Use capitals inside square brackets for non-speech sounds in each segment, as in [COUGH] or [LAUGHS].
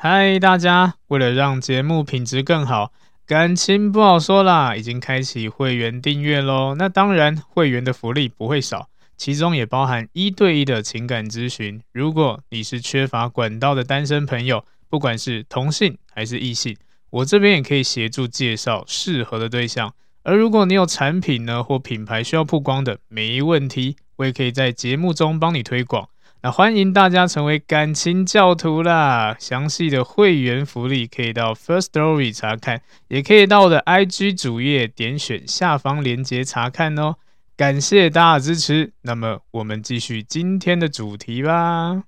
嗨，大家！为了让节目品质更好，感情不好说啦，已经开启会员订阅喽。那当然，会员的福利不会少，其中也包含一对一的情感咨询。如果你是缺乏管道的单身朋友，不管是同性还是异性，我这边也可以协助介绍适合的对象。而如果你有产品呢或品牌需要曝光的，没问题，我也可以在节目中帮你推广。那欢迎大家成为感情教徒啦！详细的会员福利可以到 First Story 查看，也可以到我的 IG 主页点选下方链接查看哦。感谢大家支持，那么我们继续今天的主题吧。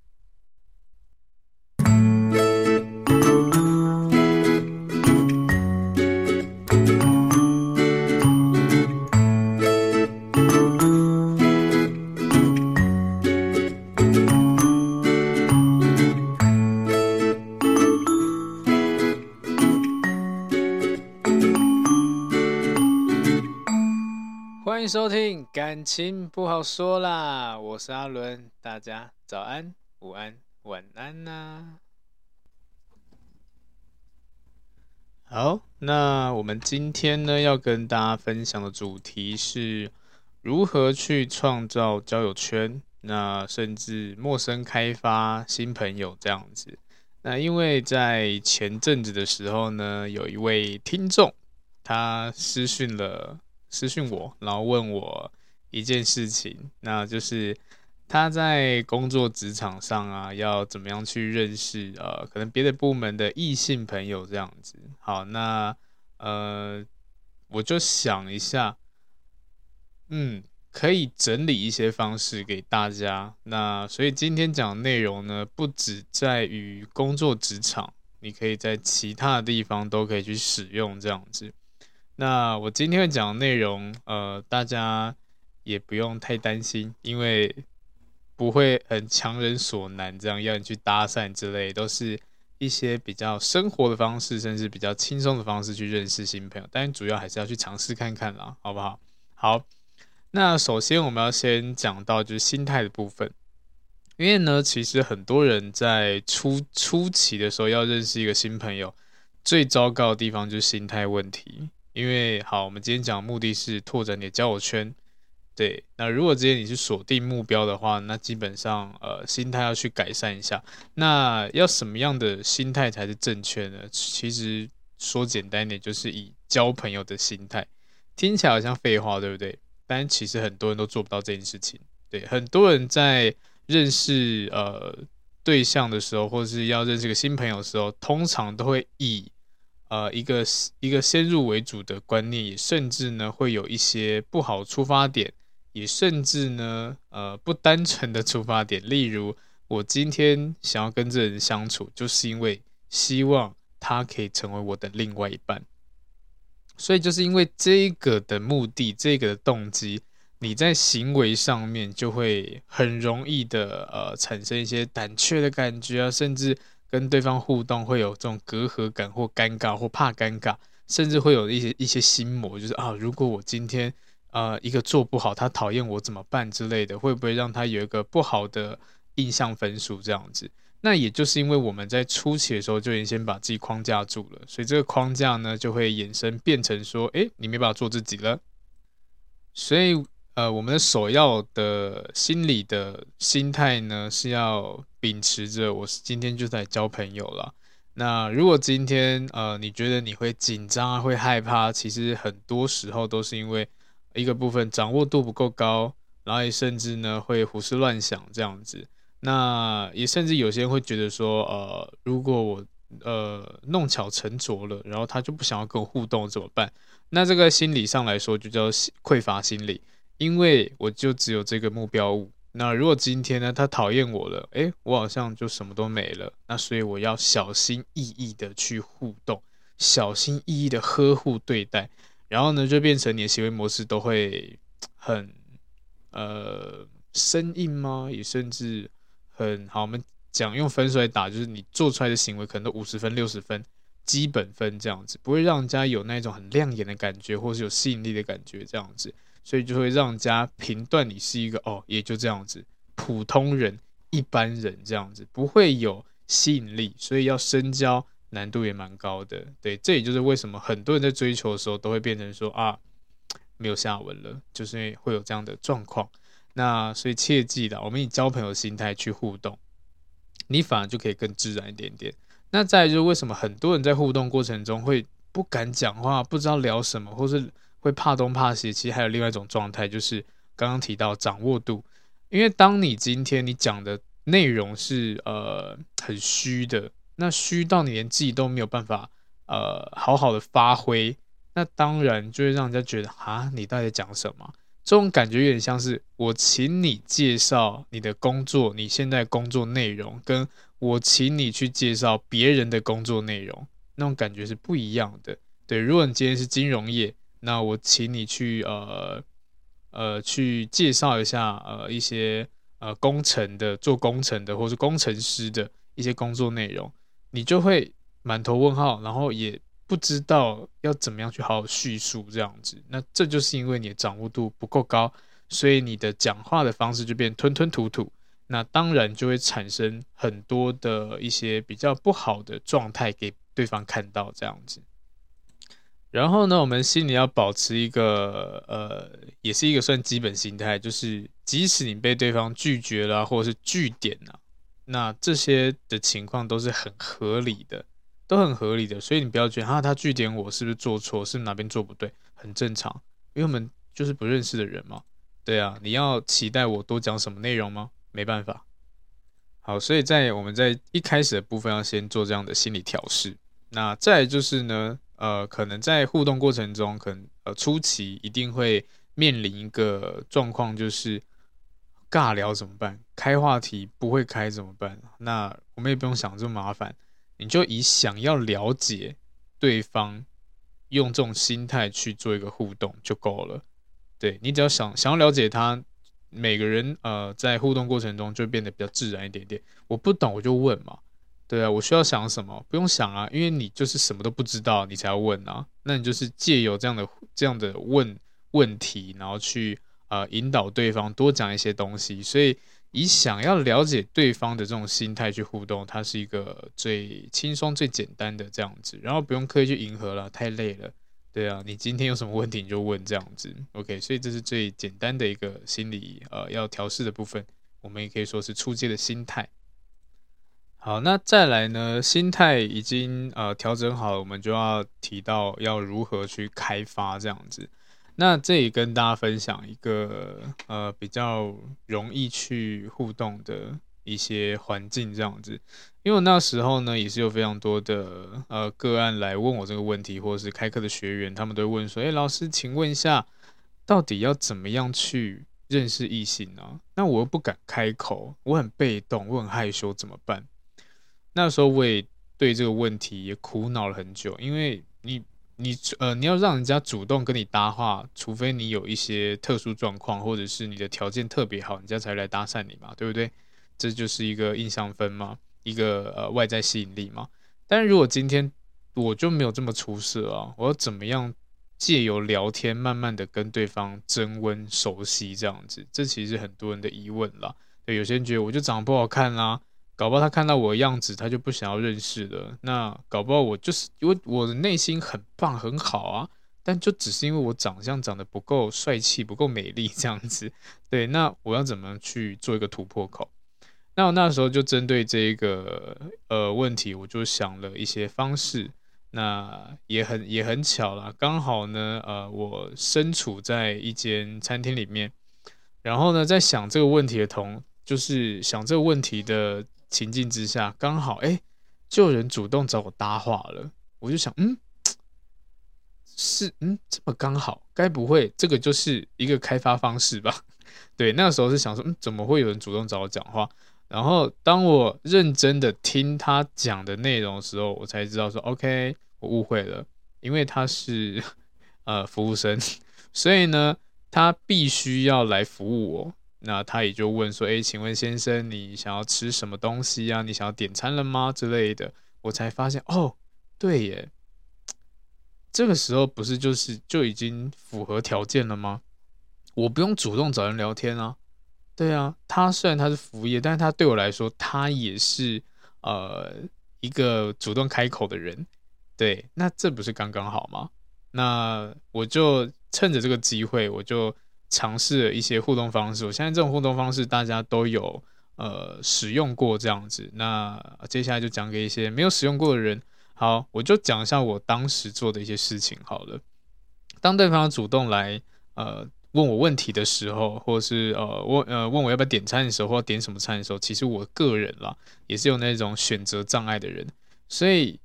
欢迎收听，感情不好说啦，我是阿伦，大家早安、午安、晚安呐、好，那我们今天呢要跟大家分享的主题是如何去创造交友圈，那甚至陌生开发新朋友这样子。那因为在前阵子的时候呢，有一位听众他私讯了。私讯我，然后问我一件事情，那就是他在工作职场上啊，要怎么样去认识呃，可能别的部门的异性朋友这样子。好，那呃，我就想一下，嗯，可以整理一些方式给大家。那所以今天讲的内容呢，不只在于工作职场，你可以在其他的地方都可以去使用这样子。那我今天会讲的内容，呃，大家也不用太担心，因为不会很强人所难，这样要你去搭讪之类，都是一些比较生活的方式，甚至比较轻松的方式去认识新朋友。但主要还是要去尝试看看啦，好不好？好，那首先我们要先讲到就是心态的部分，因为呢，其实很多人在初初期的时候要认识一个新朋友，最糟糕的地方就是心态问题。因为好，我们今天讲的目的是拓展你的交友圈，对。那如果今天你是锁定目标的话，那基本上呃心态要去改善一下。那要什么样的心态才是正确呢？其实说简单点，就是以交朋友的心态。听起来好像废话，对不对？但其实很多人都做不到这件事情。对，很多人在认识呃对象的时候，或者是要认识个新朋友的时候，通常都会以呃，一个一个先入为主的观念，也甚至呢会有一些不好出发点，也甚至呢呃不单纯的出发点。例如，我今天想要跟这人相处，就是因为希望他可以成为我的另外一半。所以就是因为这个的目的，这个的动机，你在行为上面就会很容易的呃产生一些胆怯的感觉啊，甚至。跟对方互动会有这种隔阂感或尴尬或怕尴尬，甚至会有一些一些心魔，就是啊，如果我今天呃一个做不好，他讨厌我怎么办之类的，会不会让他有一个不好的印象分数这样子？那也就是因为我们在初期的时候就已经先把自己框架住了，所以这个框架呢就会衍生变成说，诶，你没办法做自己了，所以。呃，我们的首要的心理的心态呢，是要秉持着我是今天就在交朋友了。那如果今天呃你觉得你会紧张啊，会害怕，其实很多时候都是因为一个部分掌握度不够高，然后也甚至呢会胡思乱想这样子。那也甚至有些人会觉得说，呃，如果我呃弄巧成拙了，然后他就不想要跟我互动怎么办？那这个心理上来说就叫匮乏心理。因为我就只有这个目标物，那如果今天呢，他讨厌我了，诶，我好像就什么都没了。那所以我要小心翼翼的去互动，小心翼翼的呵护对待，然后呢，就变成你的行为模式都会很呃生硬吗？也甚至很好。我们讲用分数来打，就是你做出来的行为可能都五十分、六十分，基本分这样子，不会让人家有那种很亮眼的感觉，或是有吸引力的感觉这样子。所以就会让人家评断你是一个哦，也就这样子，普通人、一般人这样子，不会有吸引力，所以要深交难度也蛮高的。对，这也就是为什么很多人在追求的时候都会变成说啊，没有下文了，就是因为会有这样的状况。那所以切记的，我们以交朋友的心态去互动，你反而就可以更自然一点点。那再就是为什么很多人在互动过程中会不敢讲话，不知道聊什么，或是会怕东怕西？其实还有另外一种状态，就是刚刚提到掌握度。因为当你今天你讲的内容是呃很虚的，那虚到你连自己都没有办法呃好好的发挥，那当然就会让人家觉得啊，你到底在讲什么？这种感觉有点像是我请你介绍你的工作，你现在工作内容，跟我请你去介绍别人的工作内容，那种感觉是不一样的。对，如果你今天是金融业，那我请你去呃呃去介绍一下呃一些呃工程的做工程的或是工程师的一些工作内容，你就会满头问号，然后也。不知道要怎么样去好好叙述这样子，那这就是因为你的掌握度不够高，所以你的讲话的方式就变吞吞吐吐，那当然就会产生很多的一些比较不好的状态给对方看到这样子。然后呢，我们心里要保持一个呃，也是一个算基本心态，就是即使你被对方拒绝了，或者是拒点啊，那这些的情况都是很合理的。都很合理的，所以你不要觉得啊，他拒点我是不是做错，是哪边做不对，很正常，因为我们就是不认识的人嘛。对啊，你要期待我多讲什么内容吗？没办法。好，所以在我们在一开始的部分要先做这样的心理调试。那再就是呢，呃，可能在互动过程中，可能呃初期一定会面临一个状况，就是尬聊怎么办？开话题不会开怎么办？那我们也不用想这么麻烦。你就以想要了解对方，用这种心态去做一个互动就够了。对，你只要想想要了解他，每个人呃在互动过程中就变得比较自然一点点。我不懂我就问嘛，对啊，我需要想什么？不用想啊，因为你就是什么都不知道，你才要问啊。那你就是借由这样的这样的问问题，然后去呃引导对方多讲一些东西，所以。以想要了解对方的这种心态去互动，它是一个最轻松、最简单的这样子，然后不用刻意去迎合了，太累了。对啊，你今天有什么问题你就问这样子，OK。所以这是最简单的一个心理呃要调试的部分，我们也可以说是出街的心态。好，那再来呢，心态已经呃调整好了，我们就要提到要如何去开发这样子。那这里跟大家分享一个呃比较容易去互动的一些环境这样子，因为那时候呢也是有非常多的呃个案来问我这个问题，或者是开课的学员，他们都问说：“哎，老师，请问一下，到底要怎么样去认识异性呢？那我又不敢开口，我很被动，我很害羞，怎么办？”那时候我也对这个问题也苦恼了很久，因为你。你呃，你要让人家主动跟你搭话，除非你有一些特殊状况，或者是你的条件特别好，人家才来搭讪你嘛，对不对？这就是一个印象分嘛，一个呃外在吸引力嘛。但是如果今天我就没有这么出色啊，我要怎么样借由聊天，慢慢的跟对方增温熟悉这样子？这其实很多人的疑问啦。对，有些人觉得我就长得不好看啦、啊。搞不好他看到我的样子，他就不想要认识了。那搞不好我就是因为我的内心很棒很好啊，但就只是因为我长相长得不够帅气、不够美丽这样子。对，那我要怎么去做一个突破口？那我那时候就针对这个呃问题，我就想了一些方式。那也很也很巧啦，刚好呢，呃，我身处在一间餐厅里面，然后呢，在想这个问题的同，就是想这个问题的。情境之下，刚好哎，就有人主动找我搭话了。我就想，嗯，[TSK] 是嗯这么刚好，该不会这个就是一个开发方式吧？[LAUGHS] 对，那个时候是想说，嗯，怎么会有人主动找我讲话？然后当我认真的听他讲的内容的时候，我才知道说，OK，我误会了，因为他是 [LAUGHS] 呃服务生，[LAUGHS] 所以呢，他必须要来服务我。那他也就问说：“诶，请问先生，你想要吃什么东西啊？你想要点餐了吗？之类的。”我才发现，哦，对耶，这个时候不是就是就已经符合条件了吗？我不用主动找人聊天啊。对啊，他虽然他是服务业，但是他对我来说，他也是呃一个主动开口的人，对，那这不是刚刚好吗？那我就趁着这个机会，我就尝试了一些互动方式。我相信这种互动方式大家都有呃使用过这样子。那接下来就讲给一些没有使用过的人。好，我就讲一下我当时做的一些事情好了。当对方主动来呃问我问题的时候，或是呃问呃问我要不要点餐的时候，或点什么餐的时候，其实我个人啦也是有那种选择障碍的人，所以。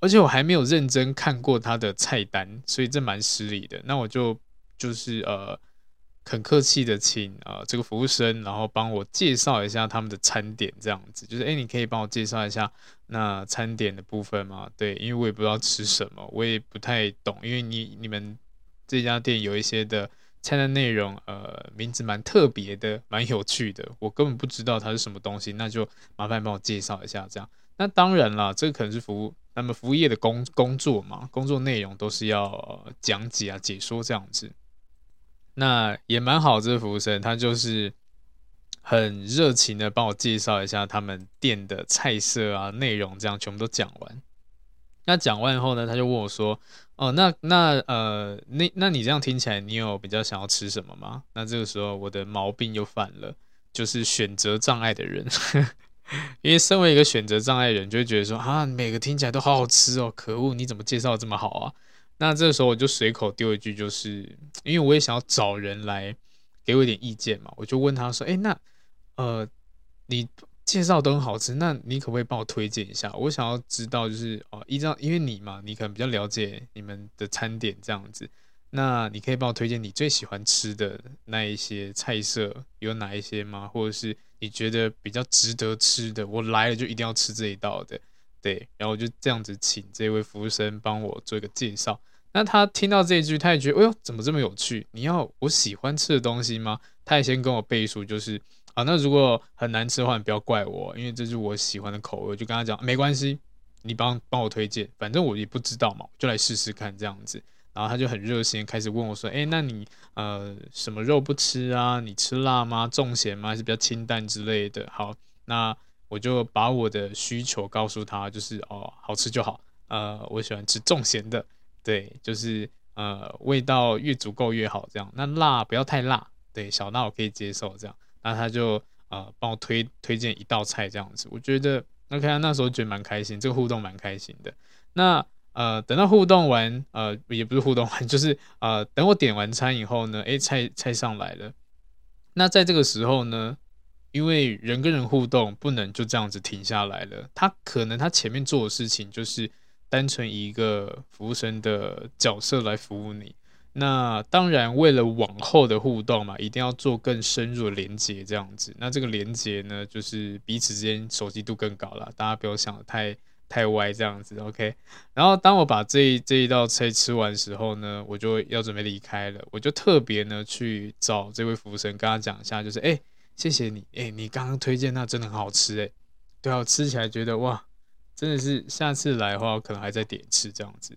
而且我还没有认真看过他的菜单，所以这蛮失礼的。那我就就是呃很客气的请呃这个服务生，然后帮我介绍一下他们的餐点，这样子就是诶，你可以帮我介绍一下那餐点的部分吗？对，因为我也不知道吃什么，我也不太懂，因为你你们这家店有一些的菜单内容，呃，名字蛮特别的，蛮有趣的，我根本不知道它是什么东西，那就麻烦帮我介绍一下这样。那当然了，这个可能是服务。那么服务业的工工作嘛，工作内容都是要讲解啊、解说这样子。那也蛮好，这个服务生他就是很热情的帮我介绍一下他们店的菜色啊、内容，这样全部都讲完。那讲完以后呢，他就问我说：“哦，那那呃，那那你这样听起来，你有比较想要吃什么吗？”那这个时候我的毛病又犯了，就是选择障碍的人。[LAUGHS] 因为身为一个选择障碍人，就会觉得说啊，每个听起来都好好吃哦，可恶，你怎么介绍这么好啊？那这个时候我就随口丢一句，就是因为我也想要找人来给我一点意见嘛，我就问他说，哎，那呃，你介绍都很好吃，那你可不可以帮我推荐一下？我想要知道，就是哦，依照因为你嘛，你可能比较了解你们的餐点这样子。那你可以帮我推荐你最喜欢吃的那一些菜色有哪一些吗？或者是你觉得比较值得吃的，我来了就一定要吃这一道的，对。然后我就这样子请这位服务生帮我做一个介绍。那他听到这一句，他也觉得，哎呦，怎么这么有趣？你要我喜欢吃的东西吗？他也先跟我背书，就是啊，那如果很难吃的话，你不要怪我，因为这是我喜欢的口味。就跟他讲，没关系，你帮帮我推荐，反正我也不知道嘛，就来试试看这样子。然后他就很热心，开始问我说：“哎，那你呃什么肉不吃啊？你吃辣吗？重咸吗？还是比较清淡之类的？”好，那我就把我的需求告诉他，就是哦，好吃就好。呃，我喜欢吃重咸的，对，就是呃味道越足够越好，这样。那辣不要太辣，对，小辣我可以接受，这样。那他就呃帮我推推荐一道菜这样子，我觉得 OK 啊，那时候觉得蛮开心，这个互动蛮开心的。那。呃，等到互动完，呃，也不是互动完，[LAUGHS] 就是呃，等我点完餐以后呢，诶，菜菜上来了。那在这个时候呢，因为人跟人互动不能就这样子停下来了，他可能他前面做的事情就是单纯一个服务生的角色来服务你。那当然，为了往后的互动嘛，一定要做更深入的连接，这样子。那这个连接呢，就是彼此之间熟悉度更高了。大家不要想的太。太歪这样子，OK。然后当我把这这一道菜吃完的时候呢，我就要准备离开了。我就特别呢去找这位服务生，跟他讲一下，就是哎，谢谢你，哎，你刚刚推荐那真的很好吃，哎，对啊，吃起来觉得哇，真的是下次来的话，可能还再点一次这样子，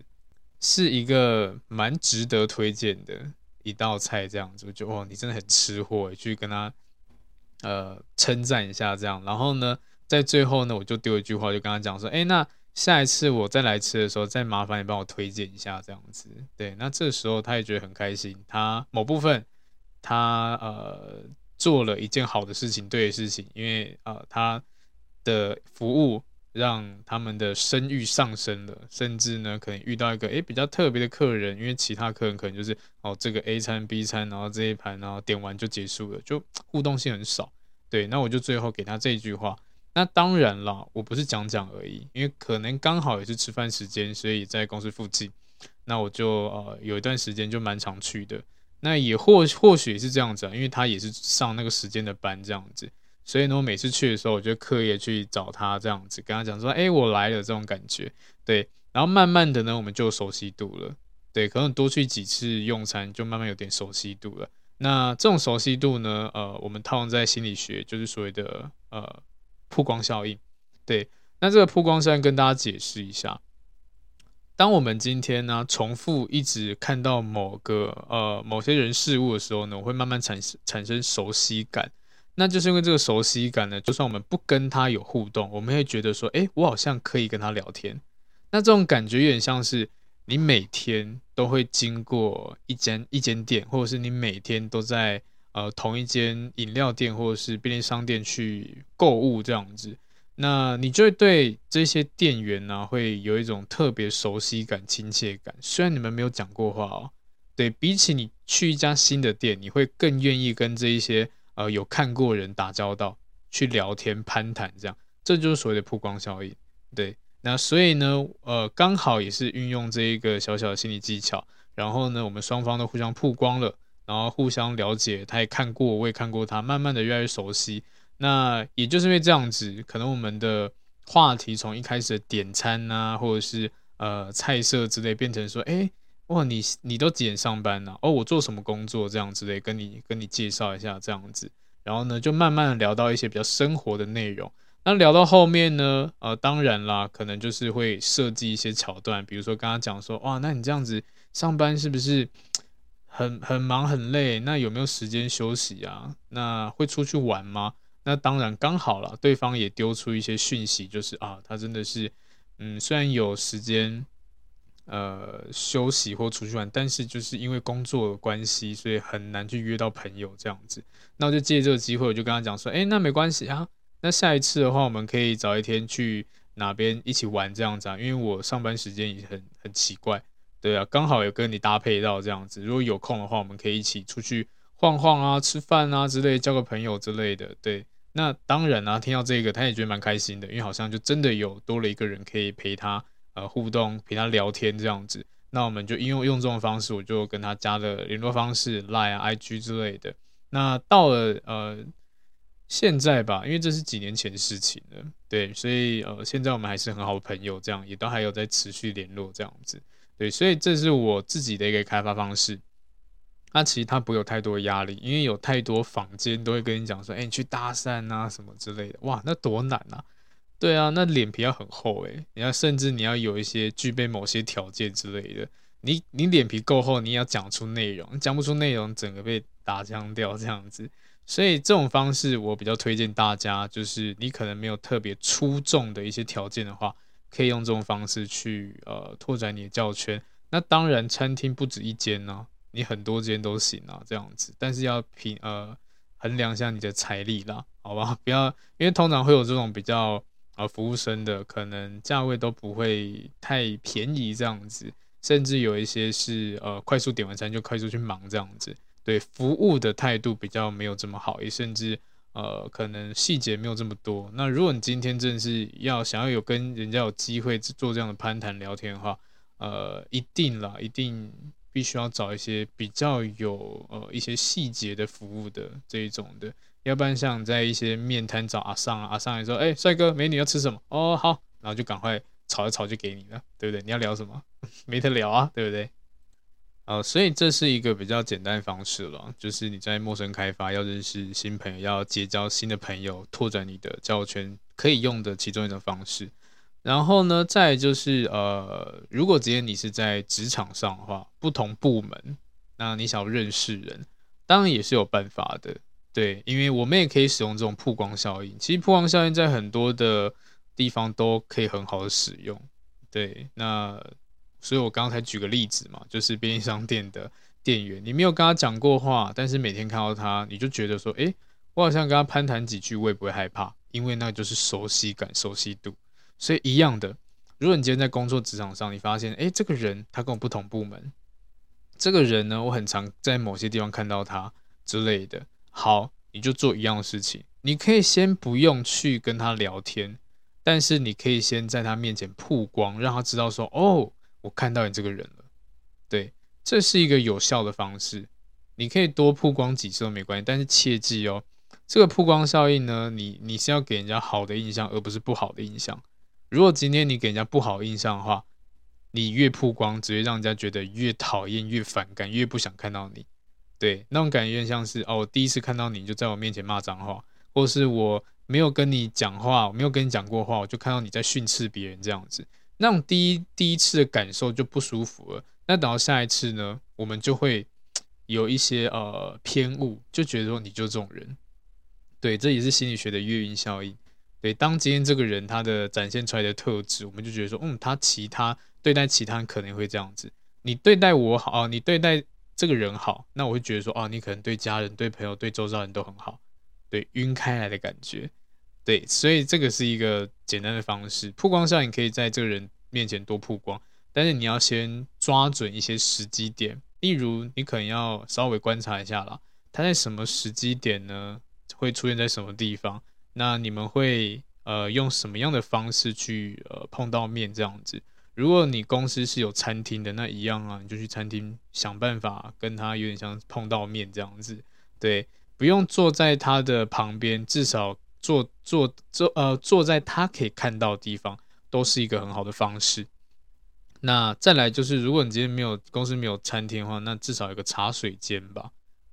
是一个蛮值得推荐的一道菜这样子。就哇，你真的很吃货，去跟他呃称赞一下这样。然后呢，在最后呢，我就丢一句话，就跟他讲说：“哎，那下一次我再来吃的时候，再麻烦你帮我推荐一下，这样子。”对，那这时候他也觉得很开心，他某部分他呃做了一件好的事情，对的事情，因为呃他的服务让他们的声誉上升了，甚至呢可能遇到一个哎比较特别的客人，因为其他客人可能就是哦这个 A 餐 B 餐，然后这一盘然后点完就结束了，就互动性很少。对，那我就最后给他这一句话。那当然了，我不是讲讲而已，因为可能刚好也是吃饭时间，所以在公司附近，那我就呃有一段时间就蛮常去的。那也或或许是这样子啊，因为他也是上那个时间的班这样子，所以呢，我每次去的时候，我就刻意去找他这样子，跟他讲说，哎，我来了这种感觉，对。然后慢慢的呢，我们就熟悉度了，对，可能多去几次用餐，就慢慢有点熟悉度了。那这种熟悉度呢，呃，我们套用在心理学，就是所谓的呃。曝光效应，对，那这个曝光效应跟大家解释一下。当我们今天呢重复一直看到某个呃某些人事物的时候呢，我会慢慢产生产生熟悉感。那就是因为这个熟悉感呢，就算我们不跟他有互动，我们会觉得说，哎，我好像可以跟他聊天。那这种感觉有点像是你每天都会经过一间一间店，或者是你每天都在呃同一间饮料店或者是便利商店去购物这样子，那你就会对这些店员呢、会有一种特别熟悉感、亲切感。虽然你们没有讲过话哦，对，比起你去一家新的店，你会更愿意跟这一些呃有看过人打交道、去聊天、攀谈这样，这就是所谓的曝光效应，对。那所以呢，呃，刚好也是运用这一个小小的心理技巧，然后呢，我们双方都互相曝光了，然后互相了解，他也看过，我也看过他，慢慢的越来越熟悉。那也就是因为这样子，可能我们的话题从一开始的点餐啊，或者是呃菜色之类，变成说，哎，哇，你你都几点上班呢？哦，我做什么工作这样之类，跟你跟你介绍一下这样子，然后呢，就慢慢的聊到一些比较生活的内容。那聊到后面呢，呃，当然啦，可能就是会设计一些桥段，比如说刚刚讲说，哇，那你这样子上班是不是很很忙很累？那有没有时间休息啊？那会出去玩吗？那当然刚好了，对方也丢出一些讯息，就是啊，他真的是，嗯，虽然有时间呃休息或出去玩，但是就是因为工作的关系，所以很难去约到朋友这样子。那我就借这个机会，我就跟他讲说，哎，那没关系啊。那下一次的话，我们可以找一天去哪边一起玩这样子啊？因为我上班时间也很很奇怪，对啊，刚好有跟你搭配到这样子。如果有空的话，我们可以一起出去晃晃啊、吃饭啊之类，交个朋友之类的。对，那当然啊，听到这个他也觉得蛮开心的，因为好像就真的有多了一个人可以陪他呃互动、陪他聊天这样子。那我们就因为用这种方式，我就跟他加了联络方式，Line 啊、IG 之类的。那到了呃。现在吧，因为这是几年前的事情了，对，所以呃，现在我们还是很好的朋友，这样也都还有在持续联络这样子，对，所以这是我自己的一个开发方式。那其实他不会有太多压力，因为有太多坊间都会跟你讲说，哎，你去搭讪啊什么之类的，哇，那多难啊！对啊，那脸皮要很厚诶，你要甚至你要有一些具备某些条件之类的，你你脸皮够厚，你也要讲出内容，讲不出内容，整个被打枪掉这样子。所以这种方式我比较推荐大家，就是你可能没有特别出众的一些条件的话，可以用这种方式去呃拓展你的教圈。那当然，餐厅不止一间呢、你很多间都行啊，这样子。但是要平呃衡量一下你的财力啦，好吧？不要因为通常会有这种比较呃服务生的，可能价位都不会太便宜这样子，甚至有一些是呃快速点完餐就快速去忙这样子。对服务的态度比较没有这么好，也甚至呃可能细节没有这么多。那如果你今天真的是要想要有跟人家有机会做这样的攀谈聊天的话，呃，一定啦，一定必须要找一些比较有呃一些细节的服务的这一种的，要不然像在一些面摊找阿桑啊，阿桑也说，哎，帅哥美女要吃什么？哦好，然后就赶快炒一炒就给你了，对不对？你要聊什么？[LAUGHS] 没得聊啊，对不对？呃，所以这是一个比较简单的方式了，就是你在陌生开发要认识新朋友，要结交新的朋友，拓展你的交友圈可以用的其中一种方式。然后呢，再就是呃，如果直接你是在职场上的话，不同部门，那你想要认识人，当然也是有办法的，对，因为我们也可以使用这种曝光效应。其实曝光效应在很多的地方都可以很好的使用，对，那。所以我刚才举个例子嘛，就是便利商店的店员，你没有跟他讲过话，但是每天看到他，你就觉得说，诶，我好像跟他攀谈几句，我也不会害怕，因为那就是熟悉感、熟悉度。所以一样的，如果你今天在工作职场上，你发现，诶，这个人他跟我不同部门，这个人呢，我很常在某些地方看到他之类的，好，你就做一样的事情，你可以先不用去跟他聊天，但是你可以先在他面前曝光，让他知道说，哦。我看到你这个人了，对，这是一个有效的方式。你可以多曝光几次都没关系，但是切记哦，这个曝光效应呢，你你是要给人家好的印象，而不是不好的印象。如果今天你给人家不好印象的话，你越曝光，只会让人家觉得越讨厌、越反感、越不想看到你。对，那种感觉有点像是哦，我第一次看到你就在我面前骂脏话，或是我没有跟你讲话，我没有跟你讲过话，我就看到你在训斥别人这样子。那种第一第一次的感受就不舒服了。那等到下一次呢，我们就会 [TSK] 有一些呃偏误，就觉得说你就这种人，对，这也是心理学的月晕效应。对，当今天这个人他的展现出来的特质，我们就觉得说，嗯，他其他对待其他人可能会这样子。你对待我好，你对待这个人好，那我会觉得说，哦，你可能对家人、对朋友、对周遭人都很好。对，晕开来的感觉。对，所以这个是一个简单的方式，曝光效应可以在这个人面前多曝光，但是你要先抓准一些时机点，例如你可能要稍微观察一下啦，他在什么时机点呢？会出现在什么地方？那你们会呃用什么样的方式去呃碰到面这样子？如果你公司是有餐厅的，那一样啊，你就去餐厅想办法跟他有点像碰到面这样子，对，不用坐在他的旁边，至少。坐坐坐，呃，坐在他可以看到的地方，都是一个很好的方式。那再来就是，如果你今天没有公司没有餐厅的话，那至少有个茶水间吧，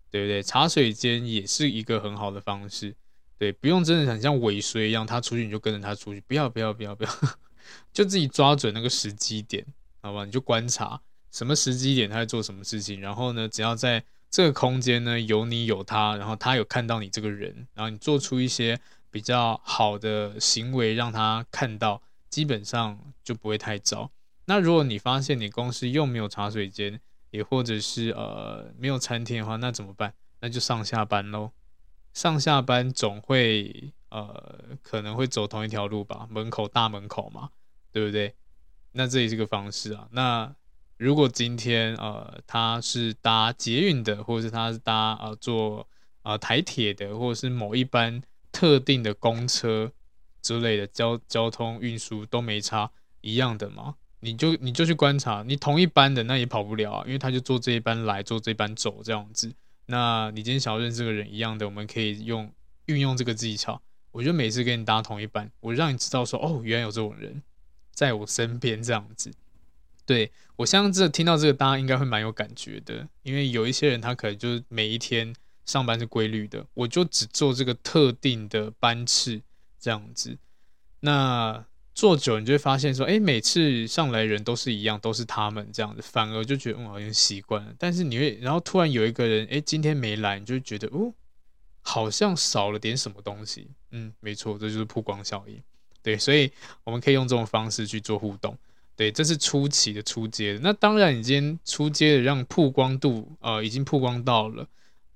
对不对？茶水间也是一个很好的方式，对，不用真的想像尾随一样，他出去你就跟着他出去，不要不要不要不要，就自己抓准那个时机点，好吧？你就观察什么时机点他在做什么事情，然后呢，只要在这个空间呢有你有他，然后他有看到你这个人，然后你做出一些。比较好的行为让他看到，基本上就不会太糟。那如果你发现你公司又没有茶水间，也或者是呃没有餐厅的话，那怎么办？那就上下班喽。上下班总会呃可能会走同一条路吧，门口大门口嘛，对不对？那这也是个方式啊。那如果今天呃他是搭捷运的，或者是他是搭呃坐呃台铁的，或者是某一班。特定的公车之类的交交通运输都没差，一样的嘛？你就你就去观察，你同一班的那也跑不了啊，因为他就坐这一班来，坐这一班走这样子。那你今天想要认识这个人一样的，我们可以用运用这个技巧。我就每次跟你搭同一班，我让你知道说，哦，原来有这种人在我身边这样子。对，我相信这听到这个，大家应该会蛮有感觉的，因为有一些人他可能就是每一天。上班是规律的，我就只做这个特定的班次这样子。那做久，你就会发现说，哎，每次上来人都是一样，都是他们这样子，反而就觉得嗯，好像习惯了。但是你会，然后突然有一个人，哎，今天没来，你就觉得哦，好像少了点什么东西。嗯，没错，这就是曝光效应。对，所以我们可以用这种方式去做互动。对，这是初期的初阶的。那当然，你今天初阶的让曝光度呃已经曝光到了。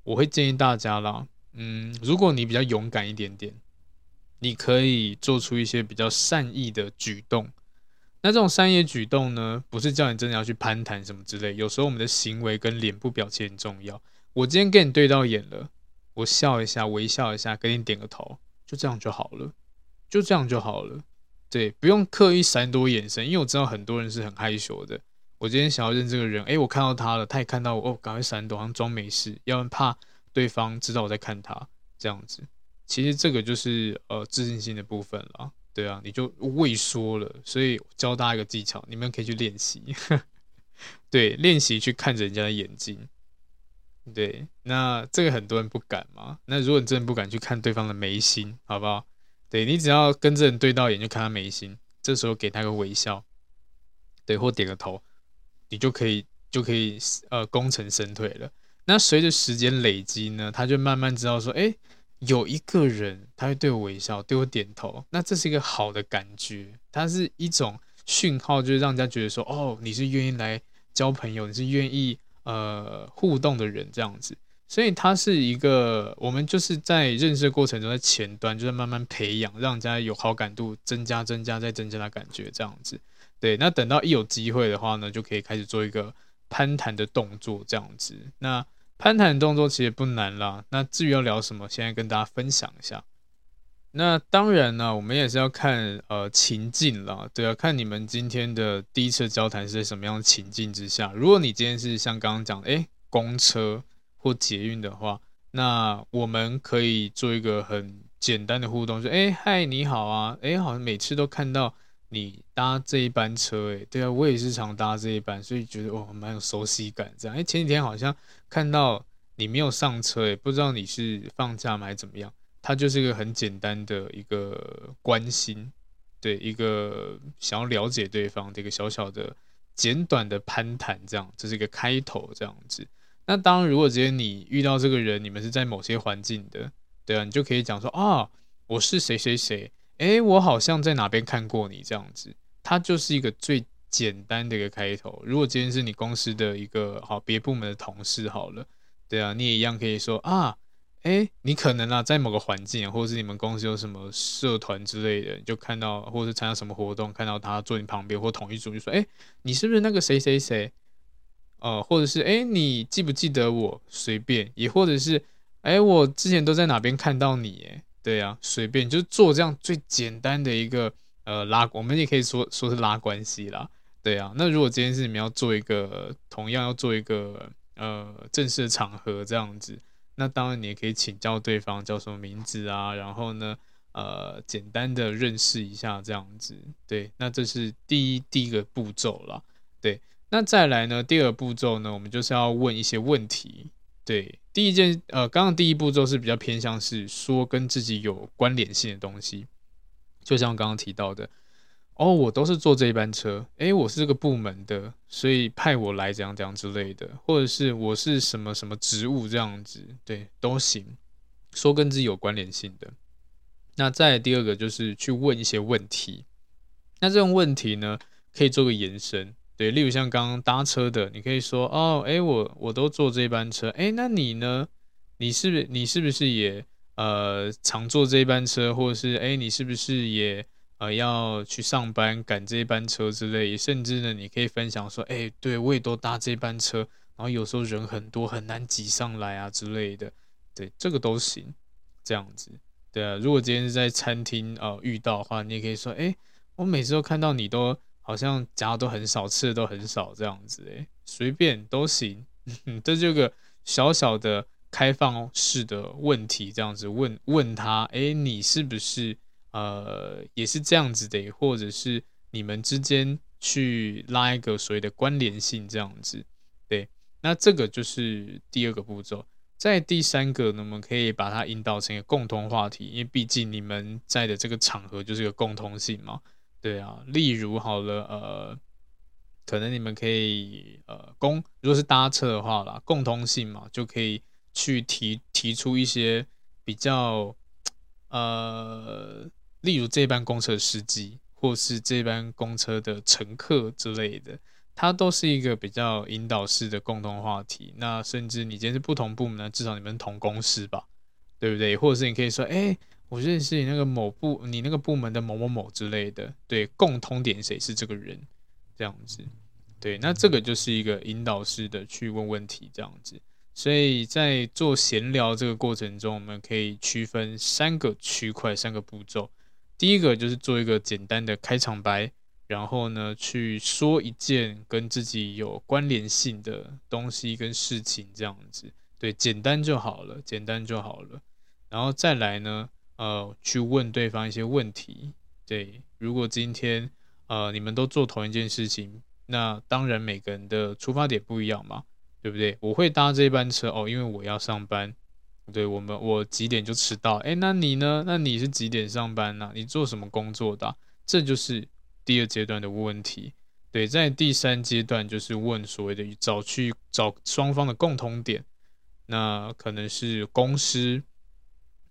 我会建议大家啦，嗯，如果你比较勇敢一点点，你可以做出一些比较善意的举动。那这种善意举动呢，不是叫你真的要去攀谈什么之类。有时候我们的行为跟脸部表情很重要。我今天跟你对到眼了，我笑一下，微笑一下，给你点个头，就这样就好了，就这样就好了。对，不用刻意闪躲眼神，因为我知道很多人是很害羞的。我今天想要认这个人，诶，我看到他了，他也看到我，哦，赶快闪躲，好像装没事，要不然怕对方知道我在看他，这样子。其实这个就是呃自信心的部分了，对啊，你就畏缩了。所以教大家一个技巧，你们可以去练习，[LAUGHS] 对，练习去看着人家的眼睛。对，那这个很多人不敢嘛。那如果你真的不敢去看对方的眉心，好不好？对，你只要跟这人对到眼，就看他眉心，这时候给他个微笑，对，或点个头。你就可以就可以呃功成身退了。那随着时间累积呢，他就慢慢知道说，哎，有一个人他会对我微笑，对我点头，那这是一个好的感觉，它是一种讯号，就是让人家觉得说，哦，你是愿意来交朋友，你是愿意呃互动的人这样子。所以他是一个我们就是在认识的过程中，在前端就是慢慢培养，让人家有好感度，增加增加再增加的感觉这样子。对，那等到一有机会的话呢，就可以开始做一个攀谈的动作，这样子。那攀谈动作其实不难啦。那至于要聊什么，现在跟大家分享一下。那当然呢，我们也是要看呃情境啦，对啊，看你们今天的第一次交谈是在什么样的情境之下。如果你今天是像刚刚讲的，诶，公车或捷运的话，那我们可以做一个很简单的互动，说，诶，嗨，你好啊，诶，好像每次都看到。你搭这一班车，诶，对啊，我也是常搭这一班，所以觉得哦，蛮有熟悉感。这样，哎，前几天好像看到你没有上车，诶，不知道你是放假吗还是怎么样？它就是一个很简单的一个关心，对，一个想要了解对方的一个小小的简短的攀谈，这样，这是一个开头，这样子。那当然，如果直接你遇到这个人，你们是在某些环境的，对啊，你就可以讲说啊，我是谁谁谁，诶，我好像在哪边看过你这样子，它就是一个最简单的一个开头。如果今天是你公司的一个好别部门的同事好了，对啊，你也一样可以说啊。哎，你可能啊，在某个环境，或者是你们公司有什么社团之类的，就看到，或者是参加什么活动，看到他坐你旁边或同一组，就说：“哎，你是不是那个谁谁谁？”呃，或者是“哎，你记不记得我？”随便，也或者是“哎，我之前都在哪边看到你？”哎，对呀，随便，就做这样最简单的一个呃拉，我们也可以说说是拉关系啦，对啊。那如果今天是你们要做一个同样要做一个呃正式的场合这样子。那当然，你也可以请教对方叫什么名字啊，然后呢，呃，简单的认识一下这样子。对，那这是第一第一个步骤啦。对，那再来呢，第二步骤呢，我们就是要问一些问题。对，第一件，呃，刚刚第一步骤是比较偏向是说跟自己有关联性的东西，就像刚刚提到的。哦，我都是坐这一班车，诶，我是这个部门的，所以派我来这样这样之类的，或者是我是什么什么职务这样子，对，都行，说跟自己有关联性的。那再第二个就是去问一些问题，那这种问题呢，可以做个延伸，对，例如像刚刚搭车的，你可以说，哦，诶，我我都坐这班车，诶，那你呢？你是不是你是不是也呃常坐这一班车，或者是诶，你是不是也？呃，要去上班赶这班车之类，甚至呢，你可以分享说，哎、对我也都搭这班车，然后有时候人很多，很难挤上来啊之类的，对，这个都行，这样子，对啊。如果今天是在餐厅呃遇到的话，你也可以说，哎、我每次都看到你都好像夹的都很少，吃的都很少这样子，哎，随便都行，[LAUGHS] 这就个小小的开放式的问题，这样子问问他，哎、你是不是？呃，也是这样子的，或者是你们之间去拉一个所谓的关联性，这样子，对，那这个就是第二个步骤。在第三个呢，我们可以把它引导成一个共同话题，因为毕竟你们在的这个场合就是一个共通性嘛，对啊。例如好了，呃，可能你们可以呃共，如果是搭车的话啦，共通性嘛，就可以去提提出一些比较呃。例如这班公车司机，或是这班公车的乘客之类的，它都是一个比较引导式的共同话题。那甚至你今天是不同部门，至少你们同公司吧，对不对？或者是你可以说，哎，我认识你那个某部，你那个部门的某某某之类的。对，共通点谁是这个人？这样子，对，那这个就是一个引导式的去问问题，这样子。所以在做闲聊这个过程中，我们可以区分三个区块，三个步骤。第一个就是做一个简单的开场白，然后呢，去说一件跟自己有关联性的东西跟事情，这样子，对，简单就好了，简单就好了。然后再来呢，呃，去问对方一些问题。对，如果今天呃你们都做同一件事情，那当然每个人的出发点不一样嘛，对不对？我会搭这班车哦，因为我要上班。对我们，我几点就迟到？哎，那你呢？那你是几点上班呢、你做什么工作的、这就是第二阶段的问题。对，在第三阶段就是问所谓的找去找双方的共同点，那可能是公司，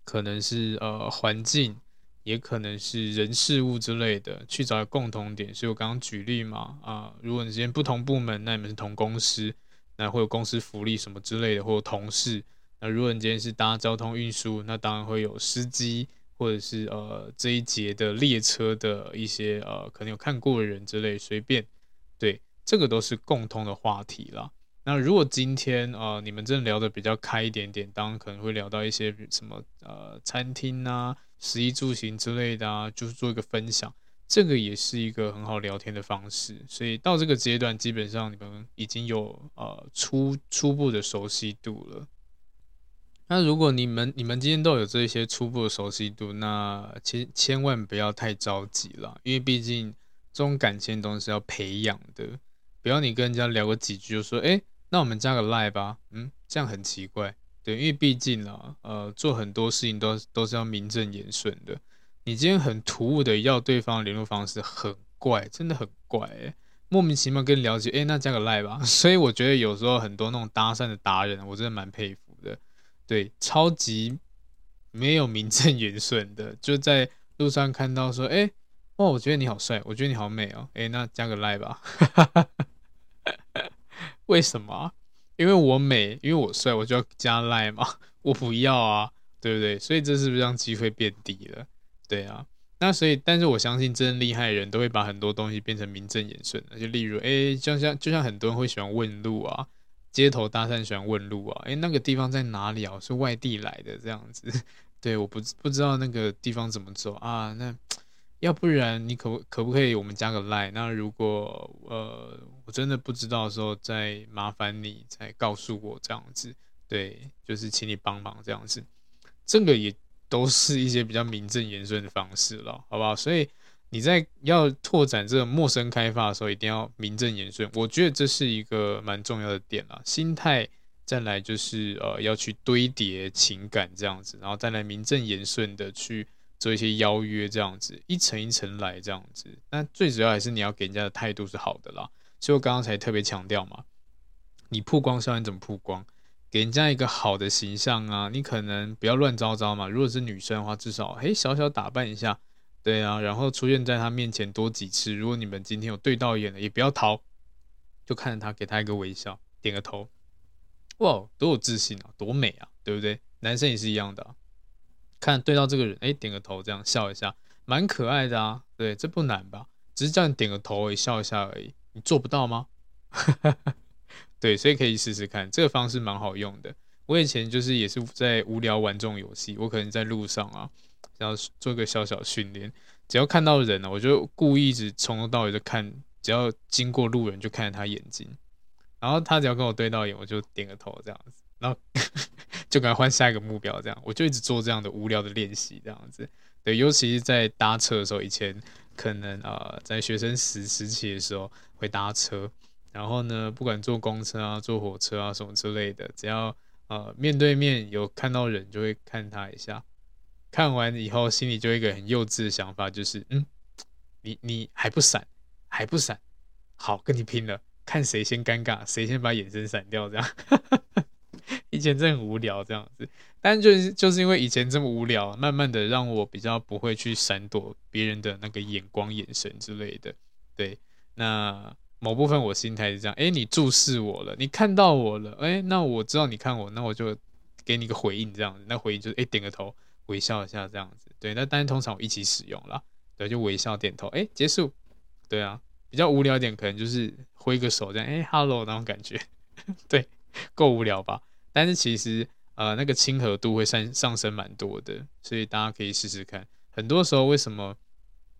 可能是呃环境，也可能是人事物之类的，去找共同点。所以我刚刚举例嘛，啊、如果你之间不同部门，那你们是同公司，那会有公司福利什么之类的，或同事。那如果你今天是搭交通运输，那当然会有司机，或者是呃这一节的列车的一些呃可能有看过的人之类，随便，对，这个都是共通的话题啦。那如果今天呃你们真的聊得比较开一点点，当然可能会聊到一些什么呃餐厅啊、食衣住行之类的啊，就是做一个分享，这个也是一个很好聊天的方式。所以到这个阶段，基本上你们已经有呃初初步的熟悉度了。那如果你们你们今天都有这些初步的熟悉度，那千千万不要太着急了，因为毕竟这种感情都是要培养的。不要你跟人家聊个几句就说，哎，那我们加个赖吧，嗯，这样很奇怪，对，因为毕竟啊，呃，做很多事情都都是要名正言顺的。你今天很突兀的要对方联络方式，很怪，真的很怪，莫名其妙跟你聊起，哎，那加个赖吧。[LAUGHS] 所以我觉得有时候很多那种搭讪的达人，我真的蛮佩服。对，超级没有名正言顺的，就在路上看到说，哎、欸，哦，我觉得你好帅，我觉得你好美哦，哎、那加个 like 吧。[LAUGHS] 为什么？因为我美，因为我帅，我就要加 like 嘛。我不要啊，对不对？所以这是不是让机会变低了？对啊。那所以，但是我相信真厉害的人都会把很多东西变成名正言顺的。就例如，哎，就像就像很多人会喜欢问路啊，街头搭讪喜欢问路啊，哎，那个地方在哪里啊？是外地来的这样子，[LAUGHS] 对，我不不知道那个地方怎么走啊。那要不然你可可不可以我们加个 line？那如果呃。我真的不知道的时候，再麻烦你再告诉我这样子，对，就是请你帮忙这样子，这个也都是一些比较名正言顺的方式了，好不好？所以你在要拓展这个陌生开发的时候，一定要名正言顺，我觉得这是一个蛮重要的点啦。心态再来就是呃要去堆叠情感这样子，然后再来名正言顺的去做一些邀约这样子，一层一层来这样子。那最主要还是你要给人家的态度是好的啦。所以我刚刚才特别强调嘛，你曝光是要你怎么曝光，给人家一个好的形象啊，你可能不要乱糟糟嘛。如果是女生的话，至少嘿小小打扮一下，对啊，然后出现在他面前多几次。如果你们今天有对到眼了，也不要逃，就看着他，给他一个微笑，点个头，哇，多有自信啊，多美啊，对不对？男生也是一样的，看对到这个人，哎，点个头，这样笑一下，蛮可爱的啊。对，这不难吧？只是叫你点个头，笑一下而已。你做不到吗？[LAUGHS] 对，所以可以试试看，这个方式蛮好用的。我以前就是也是在无聊玩这种游戏，我可能在路上啊，要做个小小训练，只要看到人呢、我就故意一直从头到尾就看，只要经过路人就看着他眼睛，然后他只要跟我对到眼，我就点个头这样子，然后 [LAUGHS] 就赶快换下一个目标，这样我就一直做这样的无聊的练习，这样子。对，尤其是在搭车的时候，以前。可能呃，在学生时时期的时候会搭车，然后呢，不管坐公车啊、坐火车啊什么之类的，只要呃面对面有看到人，就会看他一下。看完以后，心里就一个很幼稚的想法，就是嗯，你你还不闪，还不闪，好，跟你拼了，看谁先尴尬，谁先把眼神闪掉，这样。[LAUGHS] 以前真的很无聊这样子，但就是就是因为以前这么无聊，慢慢的让我比较不会去闪躲别人的那个眼光、眼神之类的。对，那某部分我心态是这样，哎，你注视我了，你看到我了，哎，那我知道你看我，那我就给你个回应这样子。那回应就是哎，点个头，微笑一下这样子。对，那但是通常我一起使用啦，对，就微笑点头，哎，结束。对啊，比较无聊点，可能就是挥个手这样，哎，hello 那种感觉。[LAUGHS] 对，够无聊吧？但是其实，呃，那个亲和度会上上升蛮多的，所以大家可以试试看。很多时候为什么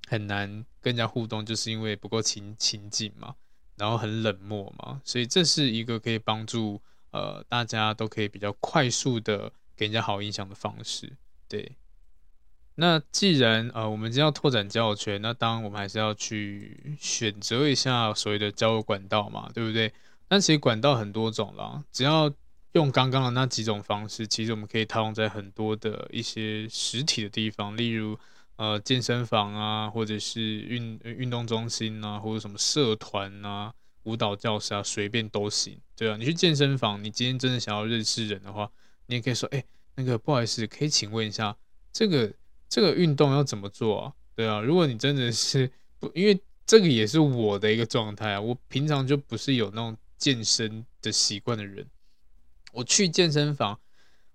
很难跟人家互动，就是因为不够亲亲近嘛，然后很冷漠嘛，所以这是一个可以帮助呃大家都可以比较快速的给人家好印象的方式。对，那既然呃我们今天要拓展交友圈，那当然我们还是要去选择一下所谓的交友管道嘛，对不对？那其实管道很多种啦，只要用刚刚的那几种方式，其实我们可以套用在很多的一些实体的地方，例如呃健身房啊，或者是运运动中心啊，或者什么社团啊、舞蹈教室啊，随便都行，对啊。你去健身房，你今天真的想要认识人的话，你也可以说，哎，那个不好意思，可以请问一下，这个这个运动要怎么做啊？对啊，如果你真的是不，因为这个也是我的一个状态啊，我平常就不是有那种健身的习惯的人。我去健身房，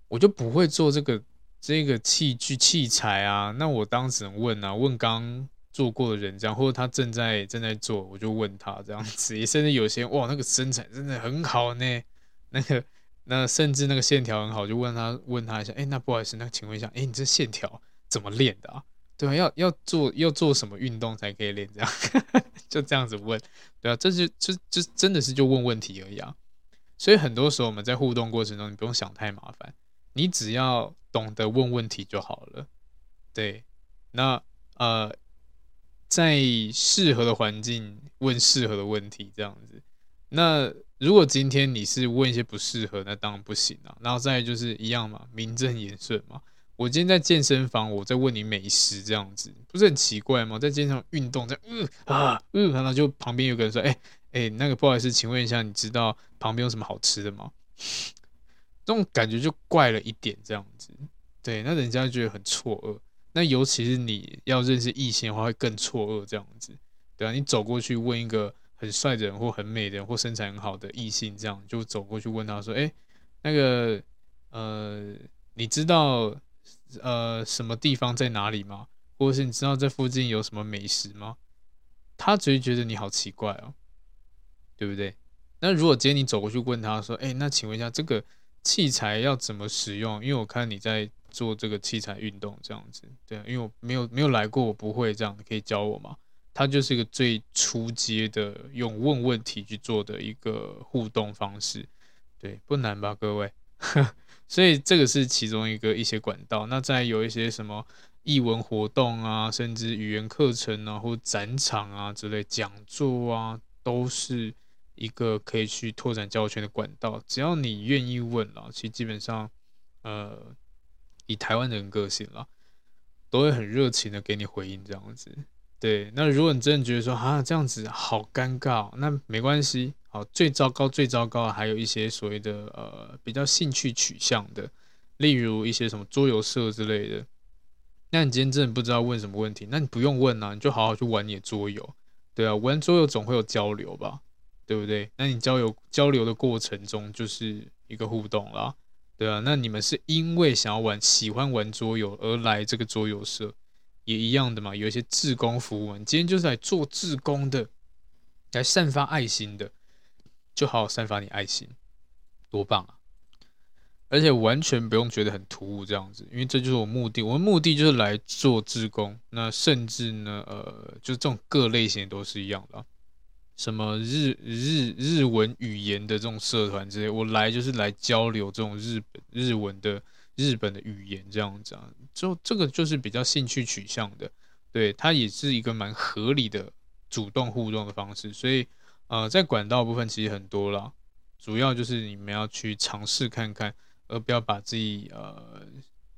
我就不会做这个这个器具器材啊。那我当时问啊，问刚做过的人这样，或者他正在正在做，我就问他这样子。也甚至有些哇，那个身材真的很好呢，那个那甚至那个线条很好，就问他问他一下，哎，那不好意思，那请问一下，哎，你这线条怎么练的啊？对啊，要要做要做什么运动才可以练这样？[LAUGHS] 就这样子问，对啊，这就就就真的是就问问题而已啊。所以很多时候我们在互动过程中，你不用想太麻烦，你只要懂得问问题就好了。对，那呃，在适合的环境问适合的问题，这样子。那如果今天你是问一些不适合，那当然不行啊。然后再就是一样嘛，名正言顺嘛。我今天在健身房，我在问你美食，这样子不是很奇怪吗？在健身房运动，在嗯啊嗯，然后就旁边有个人说，哎。哎、那个不好意思，请问一下，你知道旁边有什么好吃的吗？[LAUGHS] 这种感觉就怪了一点，这样子。对，那人家觉得很错愕。那尤其是你要认识异性的话，会更错愕这样子，对啊，你走过去问一个很帅的人或很美的人或身材很好的异性，这样就走过去问他说：“哎，那个，呃，你知道呃什么地方在哪里吗？或者是你知道这附近有什么美食吗？”他只会觉得你好奇怪哦，对不对？那如果今天你走过去问他说：“哎，那请问一下这个器材要怎么使用？因为我看你在。”做这个器材运动这样子，对，因为我没有没有来过，我不会这样，你可以教我吗？它就是一个最初阶的用问问题去做的一个互动方式，对，不难吧，各位？[LAUGHS] 所以这个是其中一个一些管道。那再有一些什么艺文活动啊，甚至语言课程啊，或展场啊之类讲座啊，都是一个可以去拓展交友圈的管道。只要你愿意问了，其实基本上，呃。以台湾人个性啦，都会很热情的给你回应这样子。对，那如果你真的觉得说啊这样子好尴尬，那没关系。好，最糟糕最糟糕还有一些所谓的呃比较兴趣取向的，例如一些什么桌游社之类的。那你今天真的不知道问什么问题，那你不用问啊，你就好好去玩你的桌游。对啊，玩桌游总会有交流吧，对不对？那你交流交流的过程中就是一个互动啦。对啊，那你们是因为想要玩、喜欢玩桌游而来这个桌游社，也一样的嘛。有一些志工服务，你今天就是来做志工的，来散发爱心的，就好好散发你爱心，多棒啊！而且完全不用觉得很突兀这样子，因为这就是我目的。我的目的就是来做志工，那甚至呢，呃，就这种各类型都是一样的。什么日日日文语言的这种社团之类，我来就是来交流这种日本日文的日本的语言这样子啊，就这个就是比较兴趣取向的，对，它也是一个蛮合理的主动互动的方式，所以呃，在管道部分其实很多啦，主要就是你们要去尝试看看，而不要把自己呃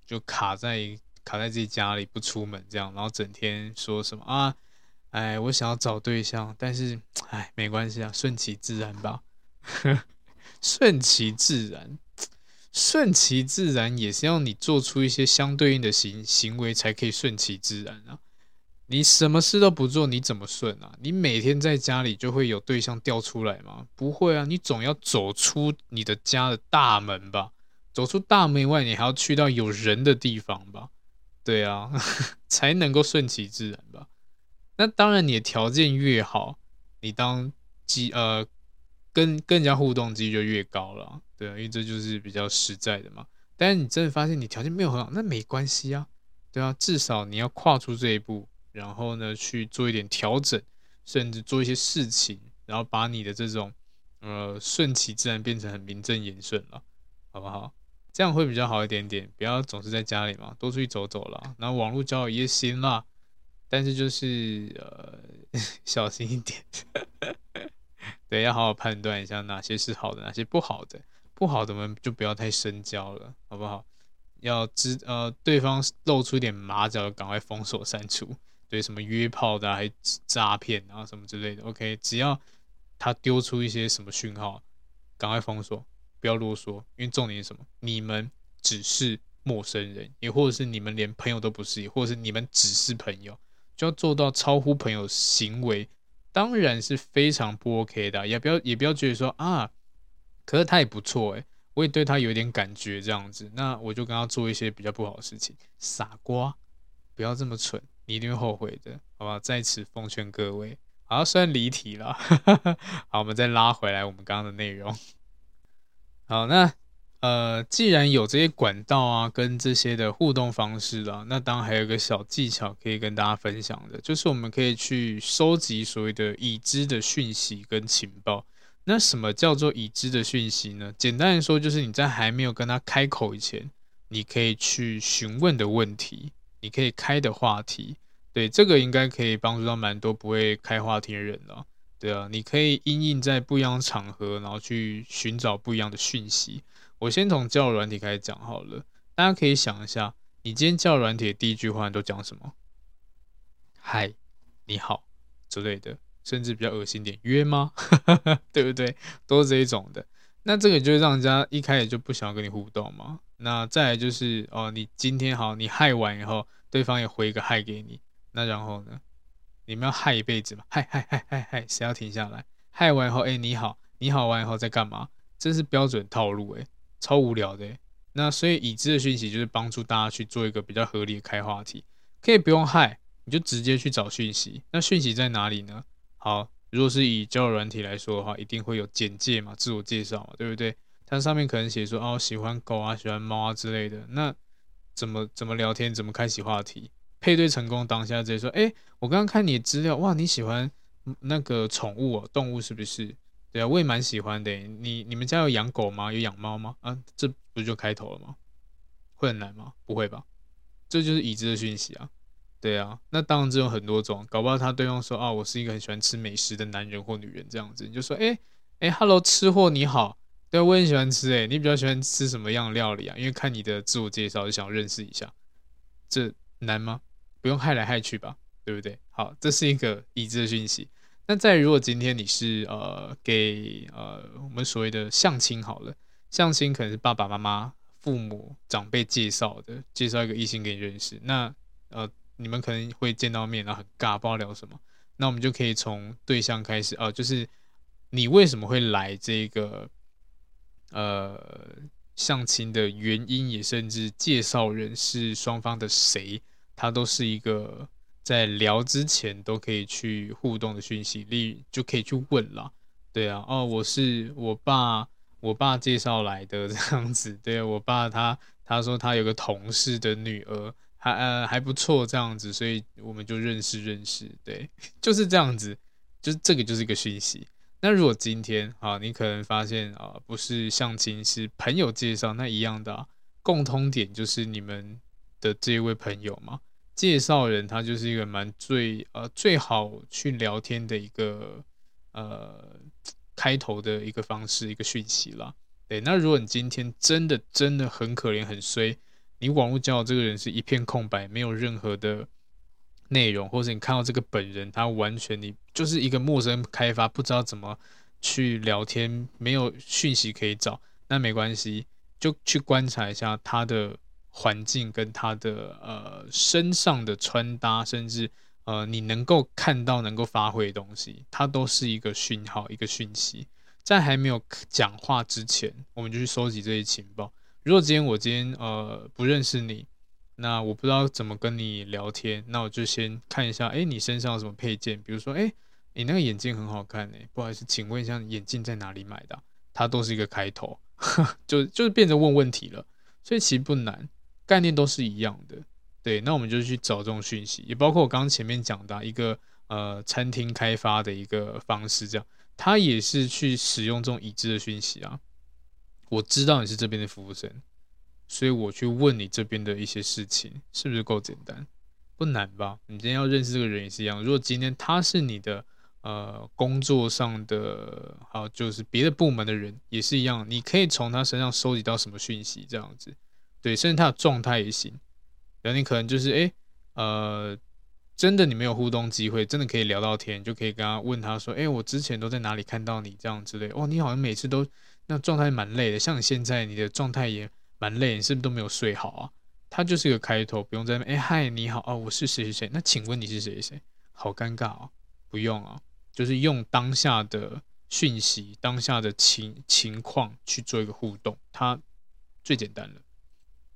就卡在卡在自己家里不出门这样，然后整天说什么啊。哎，我想要找对象，但是哎，没关系啊，顺其自然吧。[LAUGHS] 顺其自然，顺其自然也是要你做出一些相对应的行行为才可以顺其自然啊。你什么事都不做，你怎么顺啊？你每天在家里就会有对象掉出来吗？不会啊，你总要走出你的家的大门吧？走出大门以外，你还要去到有人的地方吧？对啊，[LAUGHS] 才能够顺其自然吧。那当然，你的条件越好，你当机呃跟跟人家互动机就越高了，对啊，因为这就是比较实在的嘛。但是你真的发现你条件没有很好，那没关系啊，对啊，至少你要跨出这一步，然后呢去做一点调整，甚至做一些事情，然后把你的这种呃顺其自然变成很名正言顺了，好不好？这样会比较好一点点，不要总是在家里嘛，多出去走走了，然后网络交友也行啦。但是就是呃，[LAUGHS] 小心一点，[LAUGHS] 对，要好好判断一下哪些是好的，哪些不好的。不好的我们就不要太深交了，好不好？要知呃，对方露出一点马脚，赶快封锁删除。对，什么约炮的、还诈骗啊什么之类的。OK，只要他丢出一些什么讯号，赶快封锁，不要啰嗦。因为重点是什么？你们只是陌生人，也或者是你们连朋友都不是，也或者是你们只是朋友。就要做到超乎朋友行为，当然是非常不 OK 的，也不要也不要觉得说啊，可是他也不错诶，我也对他有点感觉这样子，那我就跟他做一些比较不好的事情，傻瓜，不要这么蠢，你一定会后悔的，好吧？在此奉劝各位，好，虽然离题了，[LAUGHS] 好，我们再拉回来我们刚刚的内容，好，那。呃，既然有这些管道啊，跟这些的互动方式啊，那当然还有一个小技巧可以跟大家分享的，就是我们可以去收集所谓的已知的讯息跟情报。那什么叫做已知的讯息呢？简单来说，就是你在还没有跟他开口以前，你可以去询问的问题，你可以开的话题。对，这个应该可以帮助到蛮多不会开话题的人了。对啊，你可以因应在不一样的场合，然后去寻找不一样的讯息。我先从叫软体开始讲好了，大家可以想一下，你今天叫软体的第一句话都讲什么？嗨，你好之类的，甚至比较恶心点，约吗？[LAUGHS] 对不对？都是这一种的。那这个就是让人家一开始就不想要跟你互动嘛。那再来就是哦，你今天好，你嗨完以后，对方也回一个嗨给你，那然后呢？你们要嗨一辈子嘛？嗨嗨嗨嗨嗨，谁要停下来？嗨完以后，哎，你好，你好完以后在干嘛？这是标准套路，哎，超无聊的。那所以已知的讯息就是帮助大家去做一个比较合理的开话题，可以不用嗨，你就直接去找讯息。那讯息在哪里呢？好，如果是以交友软体来说的话，一定会有简介嘛，自我介绍嘛，对不对？它上面可能写说哦，喜欢狗啊，喜欢猫啊之类的。那怎么怎么聊天，怎么开启话题？配对成功当下直接说，哎，我刚刚看你的资料，哇，你喜欢那个宠物哦，动物是不是？对啊，我也蛮喜欢的。你你们家有养狗吗？有养猫吗？啊，这不就开头了吗？会很难吗？不会吧？这就是已知的讯息啊。对啊，那当然这有很多种，搞不好他对方说啊，我是一个很喜欢吃美食的男人或女人这样子，你就说，哎哎，Hello，吃货你好。对啊，我也喜欢吃诶。你比较喜欢吃什么样的料理啊？因为看你的自我介绍，就想认识一下。这难吗？不用害来害去吧，对不对？好，这是一个已知的讯息。那再如果今天你是呃给呃我们所谓的相亲好了，相亲可能是爸爸妈妈、父母、长辈介绍的，介绍一个异性给你认识。那呃你们可能会见到面，然后很尬，不知道聊什么。那我们就可以从对象开始，呃，就是你为什么会来这个？呃，相亲的原因也甚至介绍人是双方的谁，他都是一个在聊之前都可以去互动的讯息，例就可以去问啦。对啊，哦，我是我爸，我爸介绍来的 [LAUGHS] 这样子。对，我爸他他说他有个同事的女儿，还呃还不错这样子，所以我们就认识认识。对，[LAUGHS] 就是这样子，就是这个就是一个讯息。那如果今天啊，你可能发现啊，不是相亲，是朋友介绍，那一样的啊，共通点就是你们的这一位朋友嘛，介绍人他就是一个蛮最呃最好去聊天的一个呃开头的一个方式，一个讯息啦。对，那如果你今天真的真的很可怜很衰，你网络交友这个人是一片空白，没有任何的。内容，或者你看到这个本人，他完全你就是一个陌生开发，不知道怎么去聊天，没有讯息可以找，那没关系，就去观察一下他的环境跟他的呃身上的穿搭，甚至呃你能够看到能够发挥的东西，它都是一个讯号，一个讯息。在还没有讲话之前，我们就去收集这些情报。如果今天我今天呃不认识你。那我不知道怎么跟你聊天，那我就先看一下，哎，你身上有什么配件？比如说，哎，你那个眼镜很好看诶，不好意思，请问一下，眼镜在哪里买的？它都是一个开头，[LAUGHS] 就就是变成问问题了。所以其实不难，概念都是一样的。对，那我们就去找这种讯息，也包括我刚刚前面讲的一个呃餐厅开发的一个方式，这样，他也是去使用这种已知的讯息啊。我知道你是这边的服务生。所以我去问你这边的一些事情，是不是够简单？不难吧？你今天要认识这个人也是一样。如果今天他是你的呃工作上的，好，就是别的部门的人也是一样，你可以从他身上收集到什么讯息，这样子，对，甚至他的状态也行。然后你可能就是哎，呃，真的你没有互动机会，真的可以聊到天，就可以跟他问他说，哎，我之前都在哪里看到你这样之类。哦，你好像每次都那状态蛮累的，像你现在你的状态也。蛮累，你是不是都没有睡好啊？他就是个开头，不用在那边。哎，嗨，你好哦，我是谁谁谁。那请问你是谁谁？好尴尬哦，不用啊，就是用当下的讯息、当下的情情况去做一个互动，它最简单了。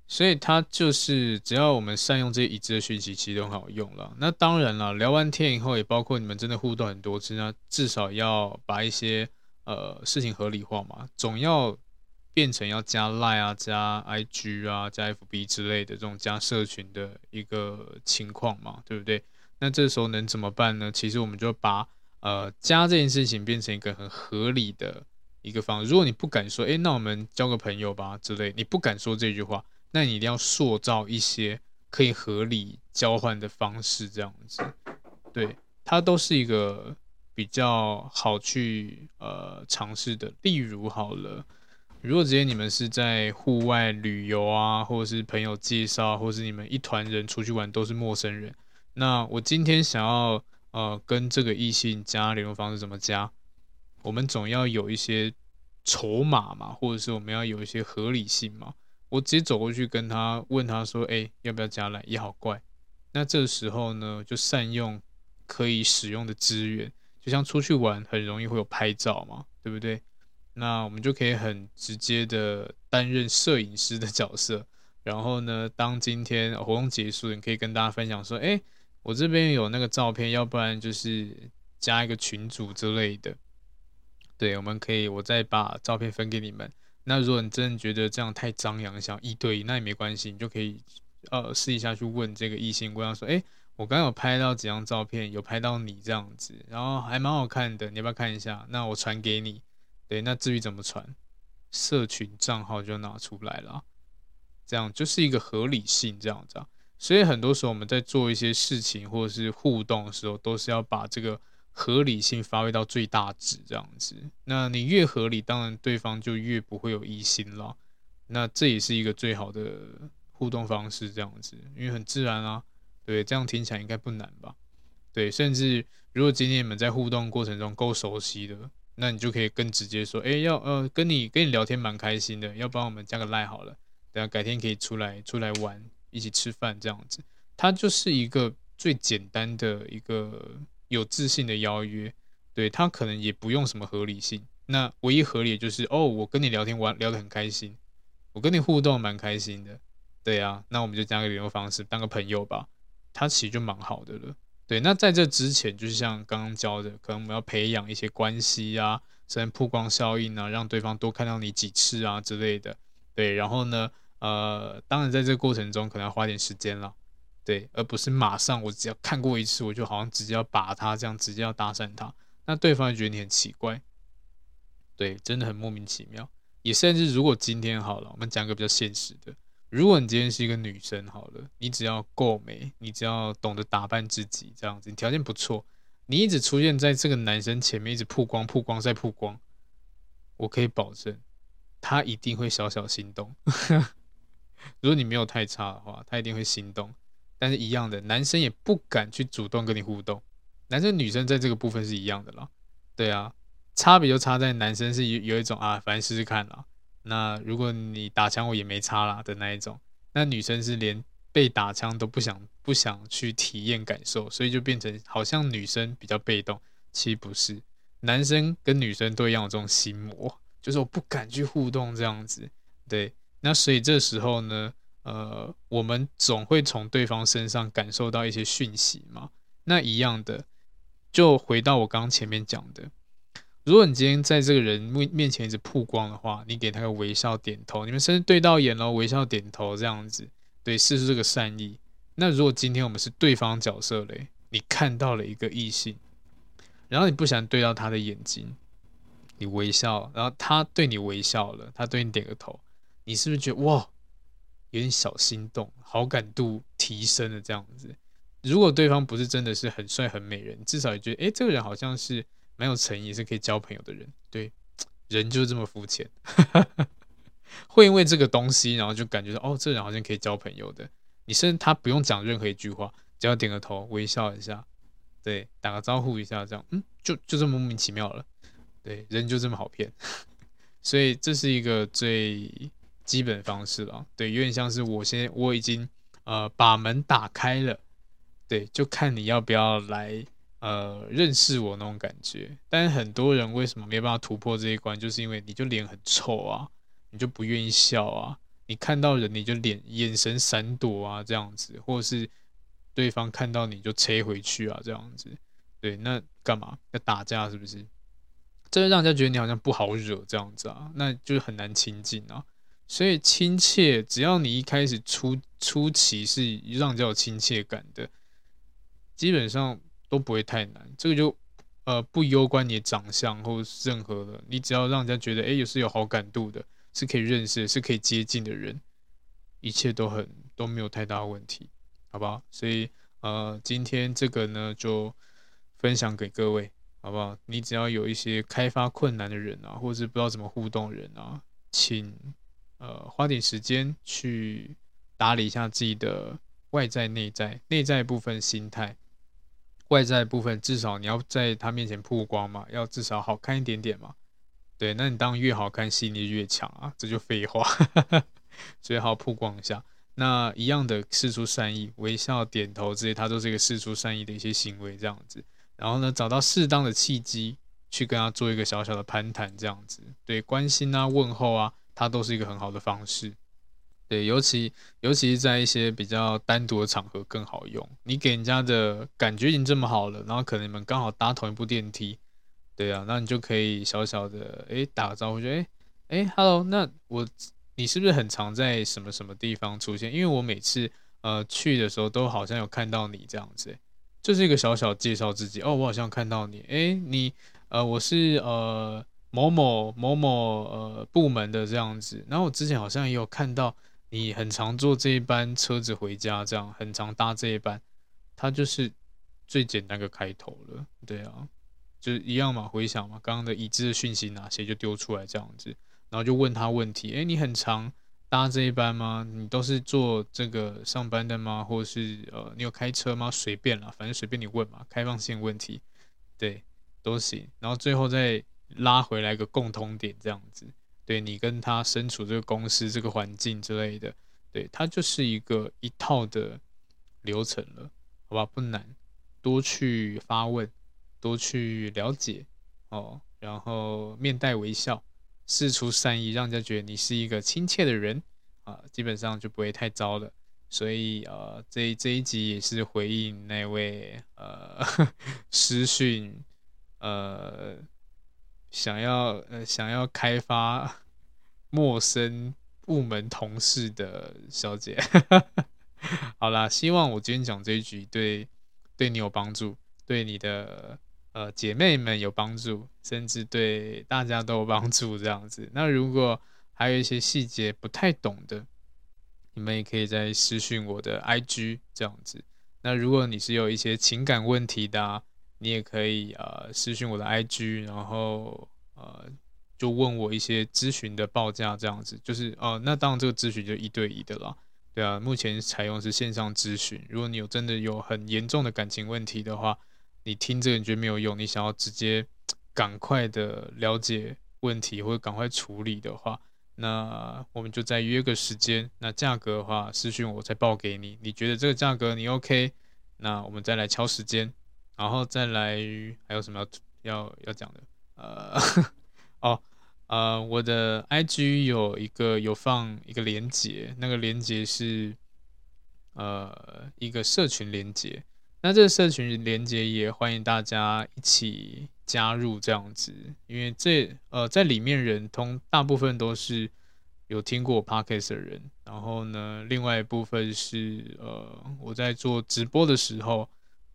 所以它就是只要我们善用这些已知的讯息，其实都很好用了。那当然了，聊完天以后，也包括你们真的互动很多次，那至少要把一些呃事情合理化嘛，总要。变成要加 Line 啊、加 IG 啊、加 FB 之类的这种加社群的一个情况嘛，对不对？那这时候能怎么办呢？其实我们就把呃加这件事情变成一个很合理的一个方。如果你不敢说，诶，那我们交个朋友吧之类，你不敢说这句话，那你一定要塑造一些可以合理交换的方式，这样子，对，它都是一个比较好去呃尝试的。例如好了。如果直接你们是在户外旅游啊，或者是朋友介绍，或者是你们一团人出去玩都是陌生人，那我今天想要呃跟这个异性加联络方式怎么加？我们总要有一些筹码嘛，或者是我们要有一些合理性嘛。我直接走过去跟他问他说：“哎、要不要加来？”也好怪。那这时候呢，就善用可以使用的资源，就像出去玩很容易会有拍照嘛，对不对？那我们就可以很直接的担任摄影师的角色。然后呢，当今天活动结束，你可以跟大家分享说：“哎，我这边有那个照片，要不然就是加一个群组之类的。”对，我们可以，我再把照片分给你们。那如果你真的觉得这样太张扬，想一对一，那也没关系，你就可以呃试一下去问这个异性，问他说：“哎，我刚刚有拍到几张照片，有拍到你这样子，然后还蛮好看的，你要不要看一下？那我传给你。对，那至于怎么传，社群账号就拿出来了。”这样就是一个合理性，这样子啊，所以很多时候我们在做一些事情或者是互动的时候，都是要把这个合理性发挥到最大值，这样子。那你越合理，当然对方就越不会有疑心了。那这也是一个最好的互动方式，这样子，因为很自然啊，对，这样听起来应该不难吧？对，甚至如果今天你们在互动过程中够熟悉的，那你就可以更直接说，哎，要呃跟你跟你聊天蛮开心的，要不然我们加个赖好了。等下改天可以出来出来玩，一起吃饭这样子，它就是一个最简单的一个有自信的邀约，对，他可能也不用什么合理性，那唯一合理就是哦，我跟你聊天玩聊得很开心，我跟你互动蛮开心的，对啊，那我们就加个联络方式当个朋友吧，他其实就蛮好的了，对，那在这之前就是像刚刚教的，可能我们要培养一些关系啊，甚至曝光效应啊，让对方多看到你几次啊之类的。对，然后呢，呃，当然在这个过程中可能要花点时间了，对，而不是马上我只要看过一次，我就好像直接要把他这样直接要搭讪他，那对方也觉得你很奇怪，对，真的很莫名其妙。也甚至如果今天好了，我们讲个比较现实的，如果你今天是一个女生好了，你只要够美，你只要懂得打扮自己这样子，你条件不错，你一直出现在这个男生前面，一直曝光、曝光再曝光，我可以保证。他一定会小小心动，[LAUGHS] 如果你没有太差的话，他一定会心动。但是，一样的，男生也不敢去主动跟你互动。男生女生在这个部分是一样的啦，对啊，差别就差在男生是有有一种啊，反正试试看啦。那如果你打枪我也没差啦的那一种，那女生是连被打枪都不想不想去体验感受，所以就变成好像女生比较被动，其实不是，男生跟女生都一样有这种心魔。就是我不敢去互动这样子，对，那所以这时候呢，呃，我们总会从对方身上感受到一些讯息嘛。那一样的，就回到我刚刚前面讲的，如果你今天在这个人面面前一直曝光的话，你给他个微笑点头，你们甚至对到眼了，微笑点头这样子，对，试出这个善意。那如果今天我们是对方角色嘞，你看到了一个异性，然后你不想对到他的眼睛。你微笑，然后他对你微笑了，他对你点个头，你是不是觉得哇，有点小心动，好感度提升了这样子？如果对方不是真的是很帅很美人，至少也觉得，哎，这个人好像是蛮有诚意，是可以交朋友的人。对，人就这么肤浅，[LAUGHS] 会因为这个东西，然后就感觉到，哦，这个人好像可以交朋友的。你甚至他不用讲任何一句话，只要点个头，微笑一下，对，打个招呼一下，这样，嗯，就就这么莫名其妙了。对，人就这么好骗，[LAUGHS] 所以这是一个最基本方式了。对，有点像是我现在我已经呃把门打开了，对，就看你要不要来呃认识我那种感觉。但是很多人为什么没办法突破这一关，就是因为你就脸很臭啊，你就不愿意笑啊，你看到人你就脸眼神闪躲啊这样子，或者是对方看到你就切回去啊这样子。对，那干嘛要打架是不是？这会让人家觉得你好像不好惹这样子啊，那就是很难亲近啊。所以亲切，只要你一开始初初期是让人家有亲切感的，基本上都不会太难。这个就呃不攸关你的长相或任何的，你只要让人家觉得哎，也是有好感度的，是可以认识，是可以接近的人，一切都很都没有太大问题，好不好？所以呃今天这个呢就分享给各位。好不好？你只要有一些开发困难的人啊，或是不知道怎么互动人啊，请呃花点时间去打理一下自己的外在、内在。内在部分心态，外在部分至少你要在他面前曝光嘛，要至少好看一点点嘛。对，那你当越好看，吸引力越强啊，这就废话。[LAUGHS] 所以好曝光一下。那一样的事出善意，微笑、点头这些，它都是一个事出善意的一些行为，这样子。然后呢，找到适当的契机，去跟他做一个小小的攀谈，这样子。对，关心啊，问候啊，它都是一个很好的方式。对，尤其尤其是在一些比较单独的场合更好用。你给人家的感觉已经这么好了，然后可能你们刚好搭同一部电梯，对啊，那你就可以小小的哎打个招呼，就哎哎，hello，那我。你是不是很常在什么什么地方出现？因为我每次呃去的时候都好像有看到你这样子，就是一个小小介绍自己哦，我好像看到你，诶，你呃我是呃某某某某呃部门的这样子，然后我之前好像也有看到你很常坐这一班车子回家，这样很常搭这一班，它就是最简单的开头了，对啊，就是一样嘛，回想嘛，刚刚的已知的讯息哪些就丢出来这样子。然后就问他问题，诶，你很常搭这一班吗？你都是坐这个上班的吗？或者是呃，你有开车吗？随便啦，反正随便你问嘛，开放性问题，对，都行。然后最后再拉回来个共通点，这样子，对你跟他身处这个公司这个环境之类的，对，他就是一个一套的流程了，好吧？不难，多去发问，多去了解哦，然后面带微笑。事出善意，让人家觉得你是一个亲切的人啊，基本上就不会太糟了。所以呃，这这一集也是回应那位呃 [LAUGHS] 私讯呃想要呃想要开发陌生部门同事的小姐。[LAUGHS] 好啦，希望我今天讲这一局对对你有帮助，对你的。呃，姐妹们有帮助，甚至对大家都有帮助，这样子。那如果还有一些细节不太懂的，你们也可以再私讯我的 IG 这样子。那如果你是有一些情感问题的，你也可以呃私讯我的 IG，然后呃就问我一些咨询的报价这样子。就是哦、那当然这个咨询就一对一的了，对啊。目前采用是线上咨询，如果你有真的有很严重的感情问题的话。你听这个你觉得没有用，你想要直接赶快的了解问题或者赶快处理的话，那我们就再约个时间。那价格的话，私讯我再报给你。你觉得这个价格你 OK？那我们再来敲时间，然后再来还有什么要要要讲的？呃，[LAUGHS] 哦，呃，我的 IG 有一个有放一个连接，那个连接是呃一个社群连接。那这个社群连接也欢迎大家一起加入这样子，因为这呃在里面人通大部分都是有听过我 Podcast 的人，然后呢，另外一部分是呃我在做直播的时候，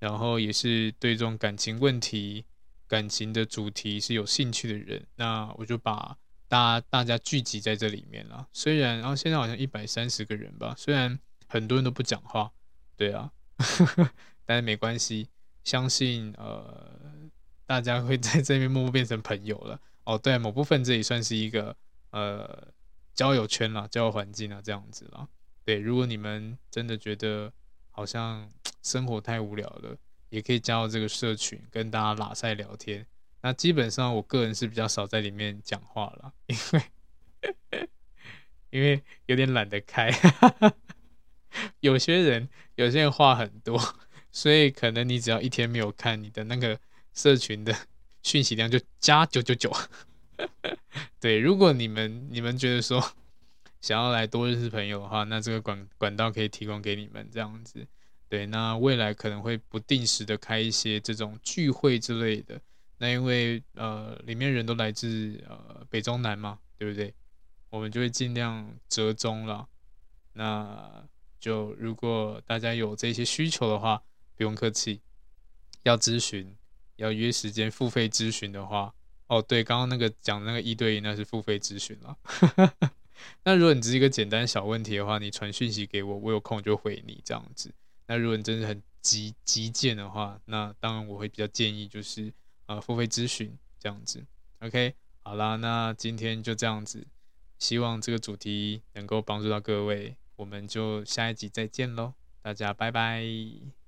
然后也是对这种感情问题、感情的主题是有兴趣的人，那我就把大大家聚集在这里面了。虽然然后现在好像一百三十个人吧，虽然很多人都不讲话，对啊。[LAUGHS] 但是没关系，相信呃，大家会在这边默默变成朋友了。哦，对，某部分这也算是一个呃交友圈啦，交友环境啊，这样子啦。对，如果你们真的觉得好像 [TSK] 生活太无聊了，也可以加入这个社群，跟大家拉塞聊天。那基本上我个人是比较少在里面讲话了，[LAUGHS] 因为因为有点懒得开。有些人有些人话很多。所以可能你只要一天没有看你的那个社群的讯息量就加九九九。[LAUGHS] 对，如果你们你们觉得说想要来多认识朋友的话，那这个管管道可以提供给你们这样子。对，那未来可能会不定时的开一些这种聚会之类的。那因为呃里面人都来自呃北中南嘛，对不对？我们就会尽量折中了。那就如果大家有这些需求的话，不用客气，要咨询，要约时间付费咨询的话，哦，对，刚刚那个讲那个一对一那是付费咨询了。[LAUGHS] 那如果你只是一个简单小问题的话，你传讯息给我，我有空就回你这样子。那如果你真的很急急件的话，那当然我会比较建议就是呃付费咨询这样子。OK，好啦，那今天就这样子，希望这个主题能够帮助到各位，我们就下一集再见喽，大家拜拜。